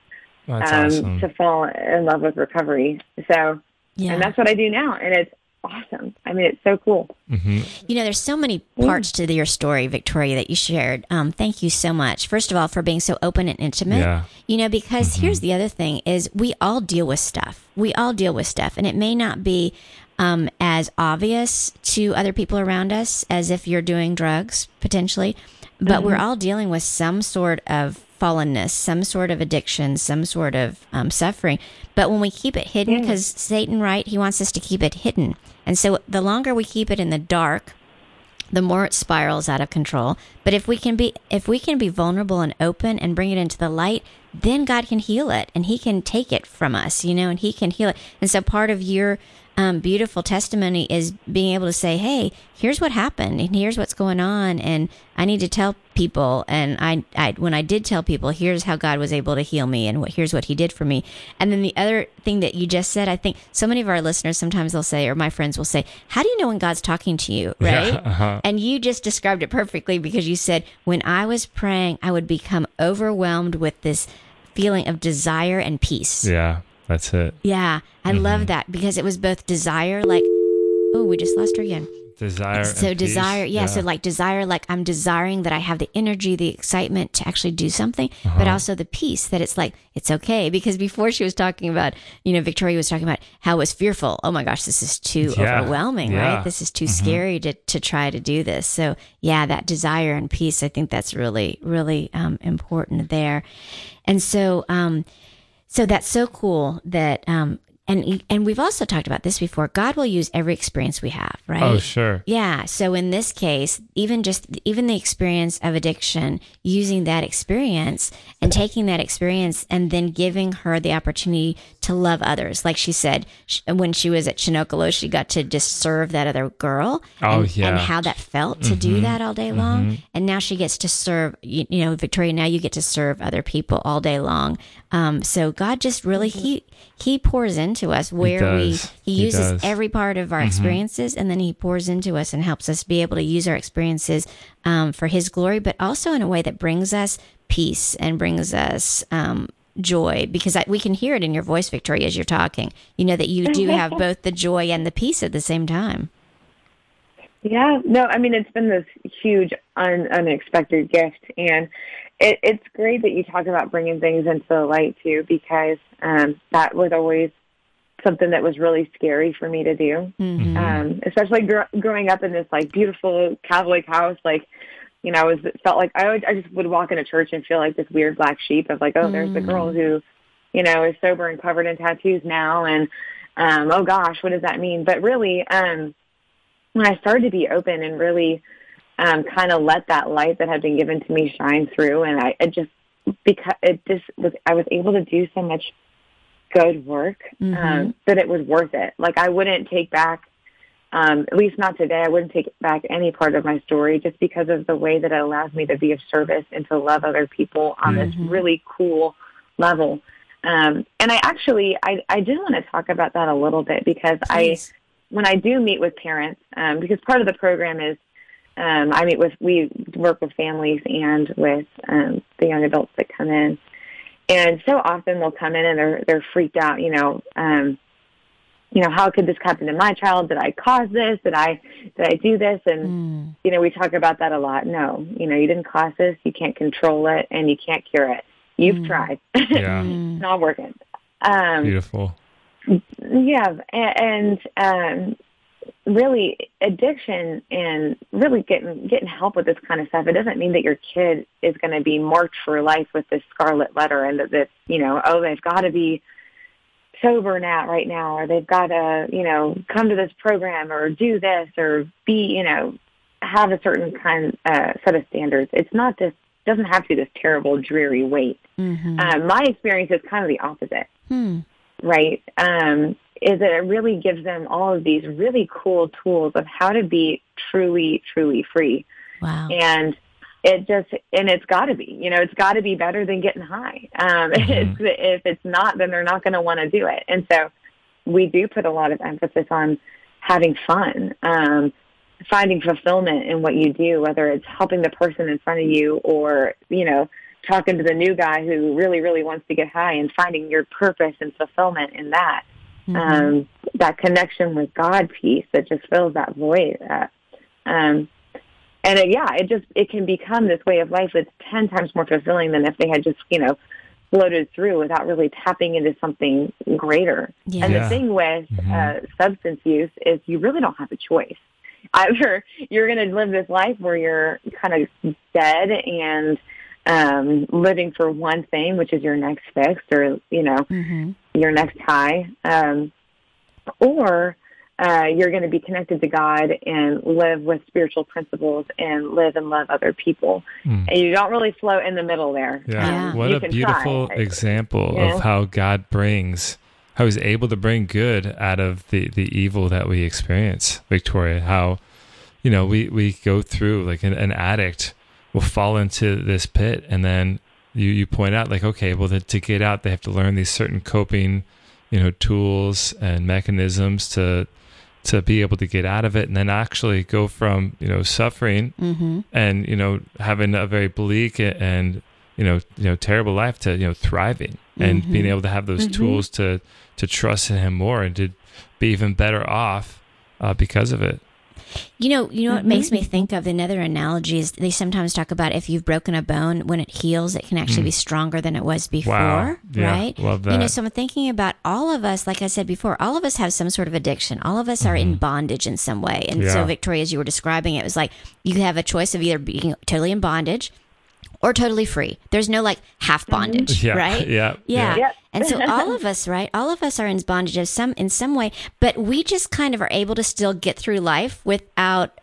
That's um, awesome. to fall in love with recovery. So, yeah. and that's what I do now, and it's awesome. I mean, it's so cool. hmm You know, there's so many parts to your story, Victoria, that you shared. Um, thank you so much. First of all, for being so open and intimate. Yeah. You know, because here's the other thing: is we all deal with stuff. We all deal with stuff, and it may not be um, as obvious to other people around us as if you're doing drugs potentially, but we're all dealing with some sort of fallenness, some sort of addiction, some sort of um, suffering. But when we keep it hidden, because Satan, right, he wants us to keep it hidden, and so the longer we keep it in the dark, the more it spirals out of control. But if we can be if we can be vulnerable and open and bring it into the light, then God can heal it and he can take it from us, you know, and he can heal it. And so part of your um, beautiful testimony is being able to say, "Hey, here's what happened, and here's what's going on, and I need to tell people." And I, I, when I did tell people, here's how God was able to heal me, and what here's what He did for me. And then the other thing that you just said, I think so many of our listeners sometimes they'll say, or my friends will say, "How do you know when God's talking to you?" Right? uh-huh. And you just described it perfectly because you said, "When I was praying, I would become overwhelmed with this." feeling of desire and peace. Yeah, that's it. Yeah, I Mm-hmm. love that because it was both desire, like, oh, we just lost her again. Desire. So desire, yeah, So like desire, like I'm desiring that I have the energy, the excitement to actually do something, Uh-huh. but also the peace that it's like it's okay. Because before she was talking about, you know, Victoria was talking about how it was fearful. Oh my gosh, this is too Yeah. overwhelming, Yeah. right? This is too Mhm. scary to to try to do this. So yeah, that desire and peace, I think that's really really um, important there. And so um, so that's so cool that um, and and we've also talked about this before. God will use every experience we have, right? Oh, sure. Yeah. So in this case, even just even the experience of addiction, using that experience and taking that experience and then giving her the opportunity to love others. Like she said, sh- when she was at Cenacolo, she got to just serve that other girl. Oh, and, yeah. And how that felt to do that all day long. And now she gets to serve, you, you know, Victoria, now you get to serve other people all day long. Um, so God just really, he, he pours into us where we, he He uses does. every part of our experiences and then he pours into us and helps us be able to use our experiences um, for his glory but also in a way that brings us peace and brings us um, joy because I, we can hear it in your voice victoria as you're talking. You know that you do have both the joy and the peace at the same time. Yeah, no, I mean it's been this huge, un, unexpected gift, and it, it's great that you talk about bringing things into the light too, because um, that was always something that was really scary for me to do, Mhm. um, especially gr- growing up in this like beautiful Catholic house. Like, you know, I was felt like I would, I just would walk into church and feel like this weird black sheep of like, oh, there's the girl who, you know, is sober and covered in tattoos now, and um, oh gosh, what does that mean? But really, um, when I started to be open and really um, kind of let that light that had been given to me shine through, and I it just because it just was I was able to do so much good work Mhm. um, that it was worth it. Like I wouldn't take back um, at least not today. I wouldn't take back any part of my story just because of the way that it allows me to be of service and to love other people on this really cool level. Um, and I actually, I, I did want to talk about that a little bit because Please. I, when I do meet with parents, um, because part of the program is um, I meet with, we work with families and with um, the young adults that come in. And so often they'll come in and they're, they're freaked out, you know, um, you know, how could this happen to my child? Did I cause this? Did I, did I do this? And, Mm. you know, we talk about that a lot. No, you know, you didn't cause this. You can't control it and you can't cure it. You've tried. *laughs* Yeah. it's not working. Um, Beautiful. yeah, and, and um, really addiction and really getting getting help with this kind of stuff. It doesn't mean that your kid is going to be marked for life with this scarlet letter and that this, you know, oh, they've got to be sober now right now, or they've got to, you know, come to this program or do this or be, you know, have a certain kind uh, set of standards. It's not this doesn't have to be this terrible, dreary weight. Mhm. Um, my experience is kind of the opposite Hmm. right, um, is that it really gives them all of these really cool tools of how to be truly, truly free. Wow. And it just, and it's got to be, you know, it's got to be better than getting high. Um, *laughs* it's, if it's not, then they're not going to want to do it. And so we do put a lot of emphasis on having fun, um, finding fulfillment in what you do, whether it's helping the person in front of you or, you know, talking to the new guy who really, really wants to get high and finding your purpose and fulfillment in that. Um, that connection with God piece that just fills that void. Uh, um, and it, yeah, it just, it can become this way of life that's 10 times more fulfilling than if they had just, you know, floated through without really tapping into something greater. Yeah. And Yeah. the thing with uh, substance use is you really don't have a choice. *laughs* Either you're going to live this life where you're kind of dead and um, living for one thing, which is your next fix or, you know, Mhm. Your next high, um, or uh, you're going to be connected to God and live with spiritual principles and live and love other people. Mm. And you don't really float in the middle there. Yeah. Yeah. What You a beautiful try. example Yeah. of how God brings, how He's able to bring good out of the, the evil that we experience, Victoria. How, you know, we, we go through, like an, an addict will fall into this pit and then you, you point out, like, okay, well, to, to get out, they have to learn these certain coping, you know, tools and mechanisms to, to be able to get out of it and then actually go from, you know, suffering Mhm. and you know having a very bleak and you know you know terrible life to you know thriving and being able to have those tools to to trust in him more and to be even better off uh, because of it You know, you know what makes me mm-hmm. think of another analogy is they sometimes talk about if you've broken a bone, when it heals, it can actually be mm. stronger than it was before, Wow. Yeah, right? love You know, so I'm thinking about all of us, like I said before, all of us have some sort of addiction. All of us are in mm-hmm. bondage in some way. And so, Victoria, as you were describing it, it was like you have a choice of either being totally in bondage or totally free. There's no like half mm-hmm. bondage, Yeah, right? yeah, Yeah. yeah. Yep. And so all *laughs* of us, right? All of us are in bondage of some in some way, but we just kind of are able to still get through life without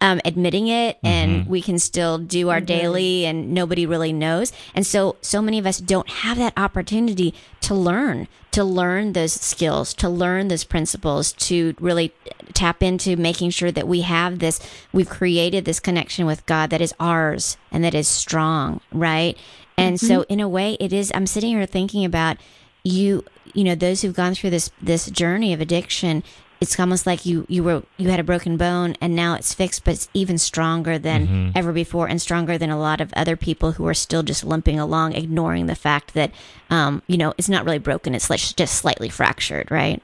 um, admitting it, and we can still do our daily, and nobody really knows. And so, so many of us don't have that opportunity to learn, to learn those skills, to learn those principles, to really tap into making sure that we have this, we've created this connection with God that is ours and that is strong, right? And so, in a way, it is. I'm sitting here thinking about you. You know, those who've gone through this this journey of addiction. It's almost like you you were you had a broken bone and now it's fixed, but it's even stronger than ever before, and stronger than a lot of other people who are still just limping along, ignoring the fact that um, you know it's not really broken; it's like just slightly fractured, right?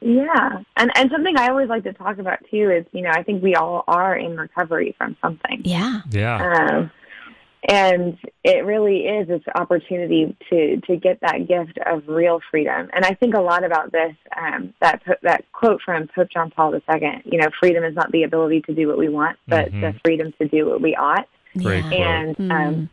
Yeah. And and something I always like to talk about too is, you know, I think we all are in recovery from something. Yeah. yeah Um, and it really is this opportunity to to get that gift of real freedom. And I think a lot about this um, that that quote from Pope John Paul II. You know, freedom is not the ability to do what we want, but Mhm. the freedom to do what we ought. Great Yeah. quote. And um,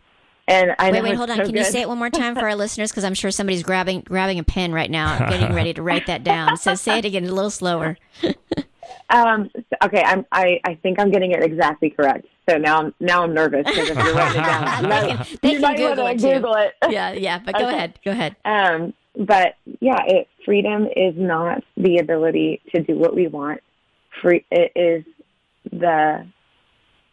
and I Wait, wait, hold on. so Can you say it one more time for our *laughs* listeners? Because I'm sure somebody's grabbing grabbing a pen right now, getting ready to write that down. So say it again a little slower. *laughs* Um, okay, I'm, I I think I'm getting it exactly correct. So now I'm now I'm nervous because if you're writing it down, *laughs* you might- can, they you can Google it. Google it. *laughs* Yeah, yeah. But go ahead. Go ahead. Um, but yeah, it, freedom is not the ability to do what we want. free. It is the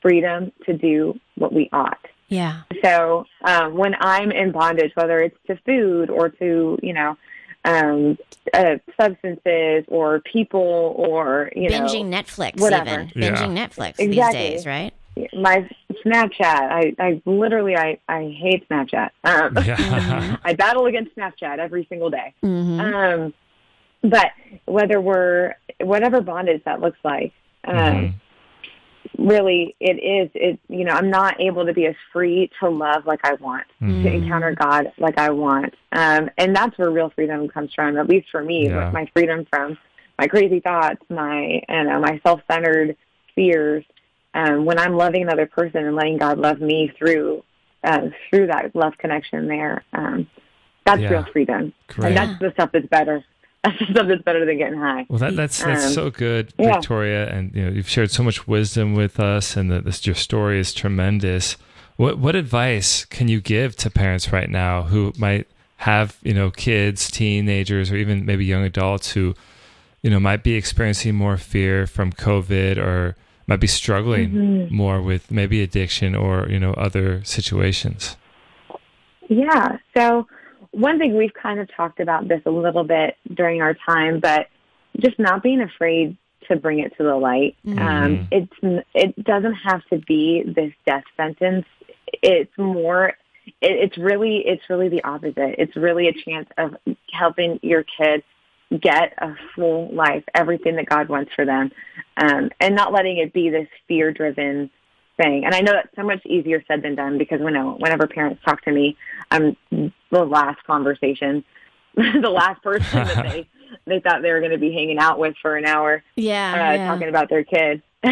freedom to do what we ought. Yeah. So um, when I'm in bondage, whether it's to food or to you know um, uh, substances or people or you know, Binging know Netflix, whatever. even. Yeah. Binging Netflix these days, right? my Snapchat, I, I literally I, I hate Snapchat. Um, *laughs* Yeah. *laughs* I battle against Snapchat every single day. Mm-hmm. Um, but whether we're whatever bondage that looks like, um, Mhm. Really it is. It you know I'm not able to be as free to love like I want Mm-hmm. to encounter God like I want, um, and that's where real freedom comes from. At least for me, Yeah. my freedom from my crazy thoughts, my you know my self-centered fears. Um, when I'm loving another person and letting God love me through uh, through that love connection, there, um, that's Yeah. real freedom, and that's the stuff that's better. *laughs* That's the stuff that's better than getting high. Well, that, that's that's Um, so good, yeah. Victoria, and you know you've shared so much wisdom with us, and that this your story is tremendous. What what advice can you give to parents right now who might have you know kids, teenagers, or even maybe young adults who you know might be experiencing more fear from COVID or might be struggling Mm-hmm. more with maybe addiction or you know other situations? Yeah. So one thing we've kind of talked about this a little bit during our time, but just not being afraid to bring it to the light. Um, it's it doesn't have to be this death sentence. It's more. It, it's really it's really the opposite. It's really a chance of helping your kid get a full life, everything that God wants for them, um, and not letting it be this fear driven thing. And I know that's so much easier said than done because when whenever parents talk to me, I'm the last conversation, *laughs* the last person that they *laughs* they thought they were going to be hanging out with for an hour, Yeah. uh, yeah. talking about their kid. *laughs*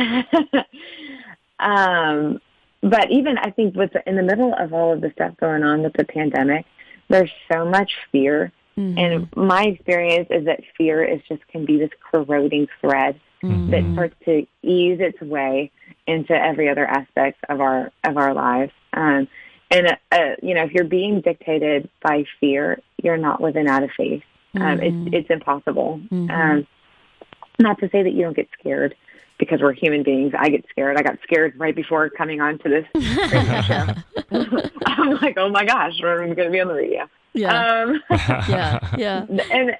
um, but even I think with the, in the middle of all of the stuff going on with the pandemic, there's so much fear. Mm-hmm. And my experience is that fear is just can be this corroding thread Mm-hmm. that starts to ease its way into every other aspect of our of our lives. Um, and uh, you know, if you're being dictated by fear, you're not living out of faith. Um, It's it's impossible. Um, not to say that you don't get scared because we're human beings. I get scared. I got scared right before coming on to this show. *laughs* *laughs* I'm like, oh my gosh, we're going to be on the radio. Yeah. Um, *laughs* yeah. Yeah. and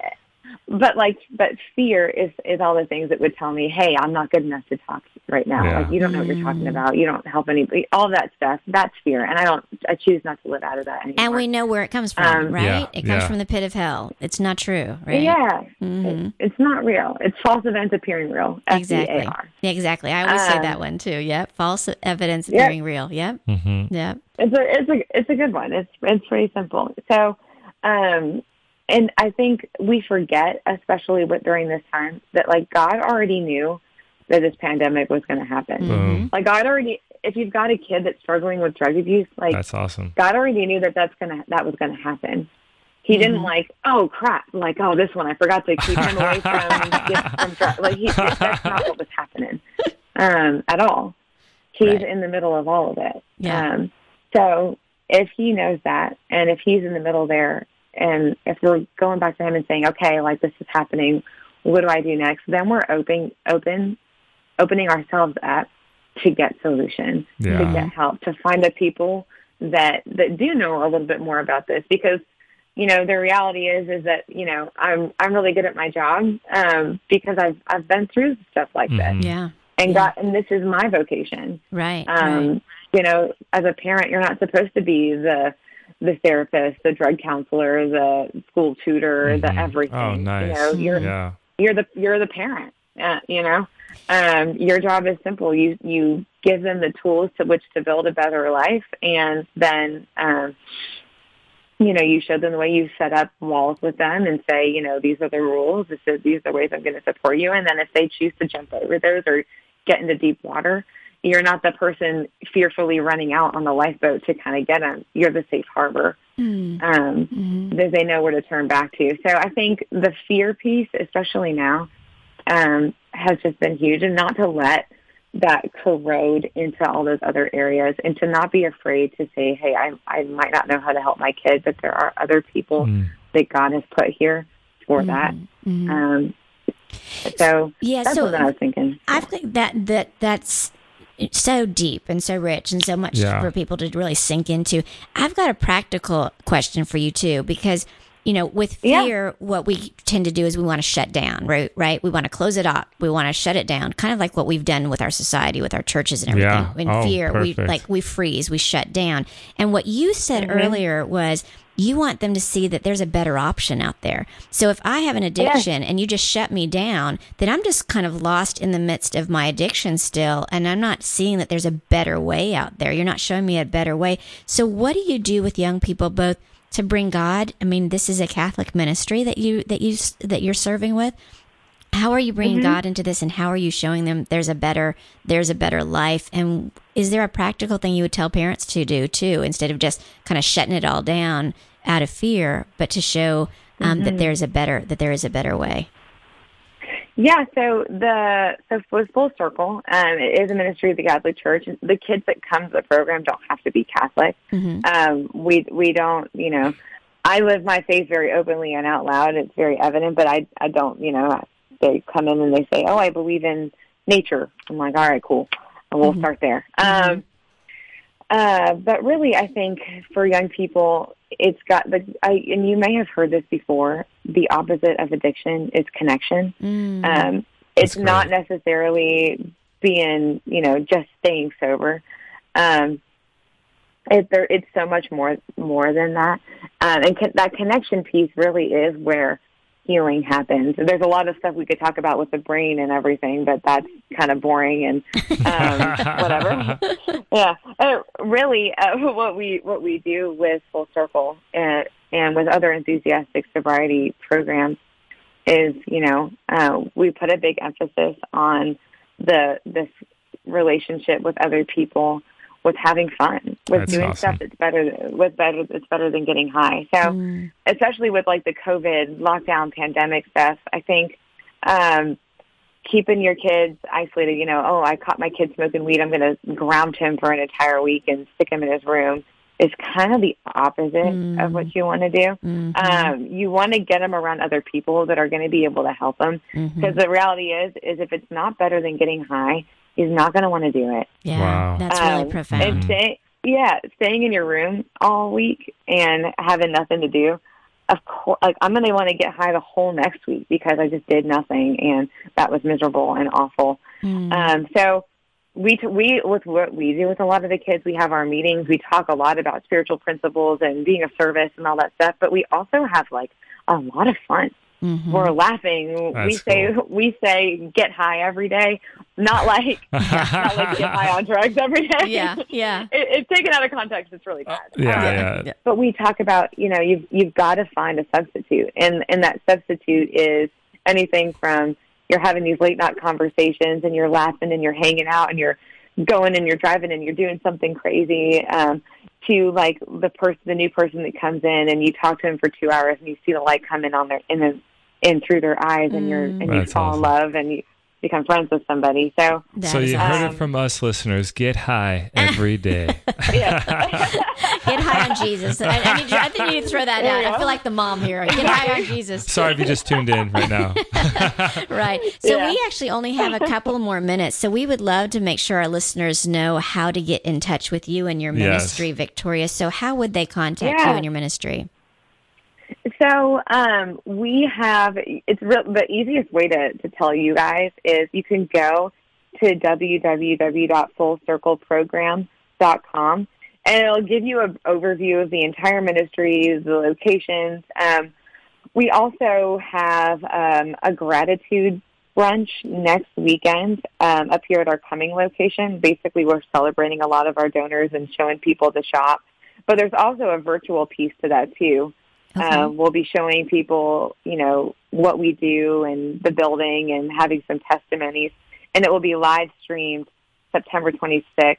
but like but fear is is all the things that would tell me hey i'm not good enough to talk right now Yeah. like you don't know what you're Mm. talking about you don't help anybody all that stuff that's fear and i don't i choose not to live out of that anymore And we know where it comes from, Um, right? Yeah, it comes yeah. from the pit of hell. It's not true, right? yeah Mhm. It- it's not real it's false events appearing real Exactly. F-E-A-R. Yeah, exactly. I always say Um, that one too. Yep. False evidence Yep. appearing real. Yep. hmm Yep. it's a it's a it's a good one. It's it's pretty simple. So, um, and I think we forget, especially with during this time, that like God already knew that this pandemic was going to happen. Boom. Like God already, if you've got a kid that's struggling with drug abuse, like That's awesome. God already knew that that's gonna that was gonna happen. He didn't like, oh crap, like oh this one I forgot to keep him away from *laughs* get from drug. Like he, that's not what was happening um, at all. He's Right. in the middle of all of it. Yeah. Um, so if he knows that, and if he's in the middle there, and if we're going back to him and saying, okay, like this is happening, what do I do next? Then we're open, open, opening ourselves up to get solution, to get help, to find the people that that do know a little bit more about this because you know the reality is is that you know I'm I'm really good at my job um, because I've I've been through stuff like this Yeah. and got and this is my vocation Right. um, right. you know, as a parent, you're not supposed to be the the therapist, the drug counselor, the school tutor, the Mhm. everything. Oh, nice. You know, you're Yeah. you're the you're the parent. Uh, you know, um, your job is simple. You you give them the tools to which to build a better life, and then um, you know you show them the way you set up walls with them, and say, you know, these are the rules. This is these are the ways I'm going to support you. And then if they choose to jump over those or get into deep water, you're not the person fearfully running out on the lifeboat to kind of get them. You're the safe harbor Mm. um, Mhm. that they know where to turn back to. So I think the fear piece, especially now, um, has just been huge, and not to let that corrode into all those other areas, and to not be afraid to say, "Hey, I I might not know how to help my kid, but there are other people Mm. that God has put here for that." Mhm. Um, So Yeah, that's so what I was thinking. I think that that that's so deep and so rich and so much Yeah. for people to really sink into. I've got a practical question for you too, because you know, with Yeah. fear, what we tend to do is we want to shut down, right? Right? We want to close it up. We want to shut it down, kind of like what we've done with our society, with our churches and everything. Yeah. In Oh, fear, we like we freeze, we shut down. And what you said mm-hmm. earlier was you want them to see that there's a better option out there. So if I have an addiction and you just shut me down, then I'm just kind of lost in the midst of my addiction still and I'm not seeing that there's a better way out there. You're not showing me a better way. So what do you do with young people both to bring God? I mean, this is a Catholic ministry that you that you that you're serving with. How are you bringing God into this and how are you showing them there's a better there's a better life and is there a practical thing you would tell parents to do too instead of just kind of shutting it all down out of fear but to show um, that there's a better that there is a better way Yeah, so the so for Full Circle, um, it is a ministry of the Catholic Church. The kids that come to the program don't have to be Catholic. Um, we we don't, you know, I live my faith very openly and out loud. It's very evident, but I I don't, you know, they come in and they say, "Oh, I believe in nature." I'm like, "All right, cool," and we'll start there. Um, uh, but really, I think for young people, it's got the. I, and you may have heard this before. The opposite of addiction is connection. Um, it's That's not necessarily being, you know, just staying sober. Um, it, there, it's so much more more than that, um, and con- that connection piece really is where healing happens. There's a lot of stuff we could talk about with the brain and everything, but that's kind of boring and um, *laughs* whatever. yeah, uh, really, uh, what we what we do with Full Circle and and with other enthusiastic sobriety programs is, you know, uh, we put a big emphasis on the this relationship with other people, with having fun, with That's doing awesome. stuff that's better with better it's better than getting high. So, especially with like the COVID lockdown pandemic stuff, I think. Um, keeping your kids isolated, you know, oh, I caught my kid smoking weed, I'm going to ground him for an entire week and stick him in his room is kind of the opposite of what you want to do. Um, you want to get them around other people that are going to be able to help them. because the reality is, is if it's not better than getting high, he's not going to want to do it. yeah Wow. that's really Um, profound And stay, yeah, staying in your room all week and having nothing to do. Of course, like I'm going to want to get high the whole next week because I just did nothing and that was miserable and awful. Um, so we t- we with what we do with a lot of the kids, we have our meetings. We talk a lot about spiritual principles and being of service and all that stuff. But we also have like a lot of fun. We're laughing. we say cool. *laughs* we say get high every day, not *laughs* like *laughs* not like get high on drugs every day. yeah yeah it, it's taken out of context. It's really bad. Yeah, Um, yeah. But we talk about, you know, you've you've got to find a substitute, and and that substitute is anything from you're having these late night conversations, and you're laughing, and you're hanging out, and you're going, and you're driving, and you're doing something crazy. Um, to like the person, the new person that comes in, and you talk to them for two hours, and you see the light come in on their in the in through their eyes, and you're mm. and you fall awesome. in love, and you become friends with somebody. So That so you awesome. heard it um, from us listeners. Get high every *laughs* day. *laughs* Get high on Jesus. I, I, need you, I think you need to throw that out. I feel like the mom here. Get high on Jesus. Sorry if you just tuned in right now. *laughs* Right. So Yeah. we actually only have a couple more minutes. So we would love to make sure our listeners know how to get in touch with you and your Yes. ministry, Victoria. So how would they contact Yeah. you and your ministry? So um, we have it's real, the easiest way to, to tell you guys is you can go to www.fullcircleprogram.com and it'll give you an overview of the entire ministry, the locations. Um, we also have um, a gratitude brunch next weekend um, up here at our Cumming location. Basically, we're celebrating a lot of our donors and showing people the shop. But there's also a virtual piece to that too. Um, we'll be showing people, you know, what we do and the building and having some testimonies. And it will be live streamed September 26th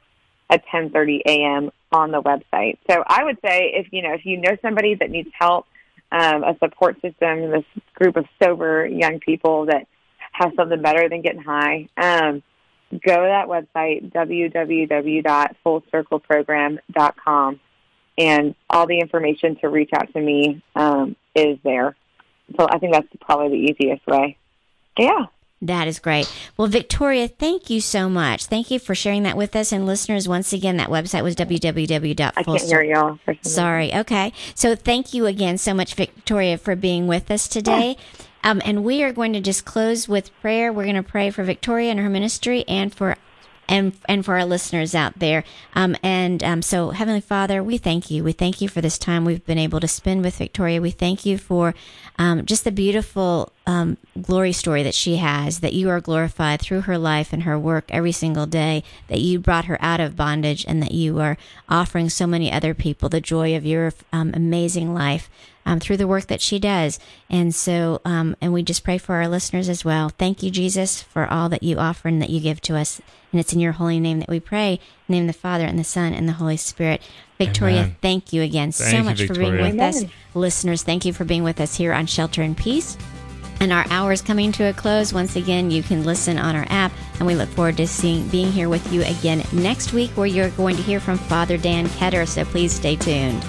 at 10:30 a.m. on the website. So I would say if you know if you know somebody that needs help, um, a support system, this group of sober young people that have something better than getting high, um, go to that website www.fullcircleprogram.com and all the information to reach out to me um, is there. So I think that's probably the easiest way. Yeah. That is great. Well, Victoria, thank you so much. Thank you for sharing that with us. And listeners, once again, that website was www. I can't hear y'all. for. Sorry. Okay. So thank you again so much, Victoria, for being with us today. *laughs* Um, and we are going to just close with prayer. We're going to pray for Victoria and her ministry and for and and for our listeners out there. Um, and um, so, Heavenly Father, we thank you. We thank you for this time we've been able to spend with Victoria. We thank you for um, just the beautiful um, glory story that she has. That you are glorified through her life and her work every single day. That you brought her out of bondage, and that you are offering so many other people the joy of your um, amazing life um, through the work that she does. And so, um, and we just pray for our listeners as well. Thank you, Jesus, for all that you offer and that you give to us. And it's in your holy name that we pray. Name the Father and the Son and the Holy Spirit. Victoria, Amen. thank you again so Thank you, much for being Victoria. with us. Listeners, thank you for being with us here on Shelter and Peace. And our hour is coming to a close. Once again, you can listen on our app, and we look forward to seeing being here with you again next week, where you're going to hear from Father Dan Ketter. So please stay tuned.